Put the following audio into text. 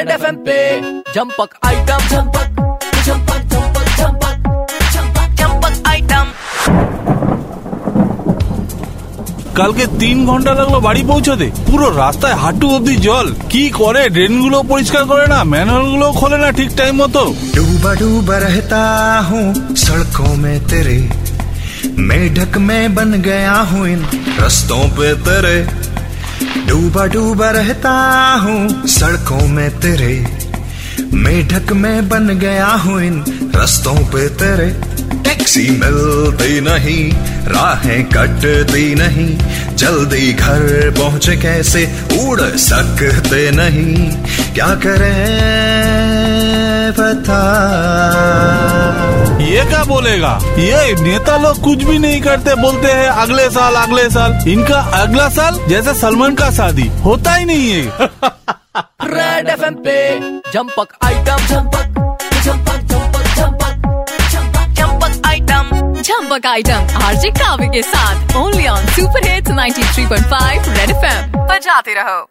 Red FM पे जंपक item जंपक जंपक जंपक जंपक जंपक जंपक आइटम কালকে তিন ঘন্টা লাগলো বাড়ি পৌঁছতে পুরো রাস্তায় হাঁটু অব্দি জল কি করে ড্রেন গুলো পরিষ্কার করে না ম্যানহোল গুলো খোলে না ঠিক টাইম মতো डूबा डूबा रहता हूँ सड़कों में तेरे मेढक में बन गया हूँ इन रस्तों पे तेरे डूबा डूबा रहता हूँ सड़कों में तेरे, मेढक में बन गया हूँ इन रस्तों पे तेरे। टैक्सी मिलती नहीं, राहें कटती नहीं, जल्दी घर पहुँचे कैसे उड़ सकते नहीं, क्या करें बता ये क्या बोलेगा? ये नेता लोग कुछ भी नहीं करते बोलते हैं अगले साल अगले साल। इनका अगला साल जैसे सलमान का शादी। होता ही नहीं है। रेड एफएम पे जंपक आइटम जंपक जंपक जंपक जंपक जंपक जंपक आइटम झम्बक आइटम आरजे कावे के साथ। Only on super hits 93.5 red FM बजाते रहो।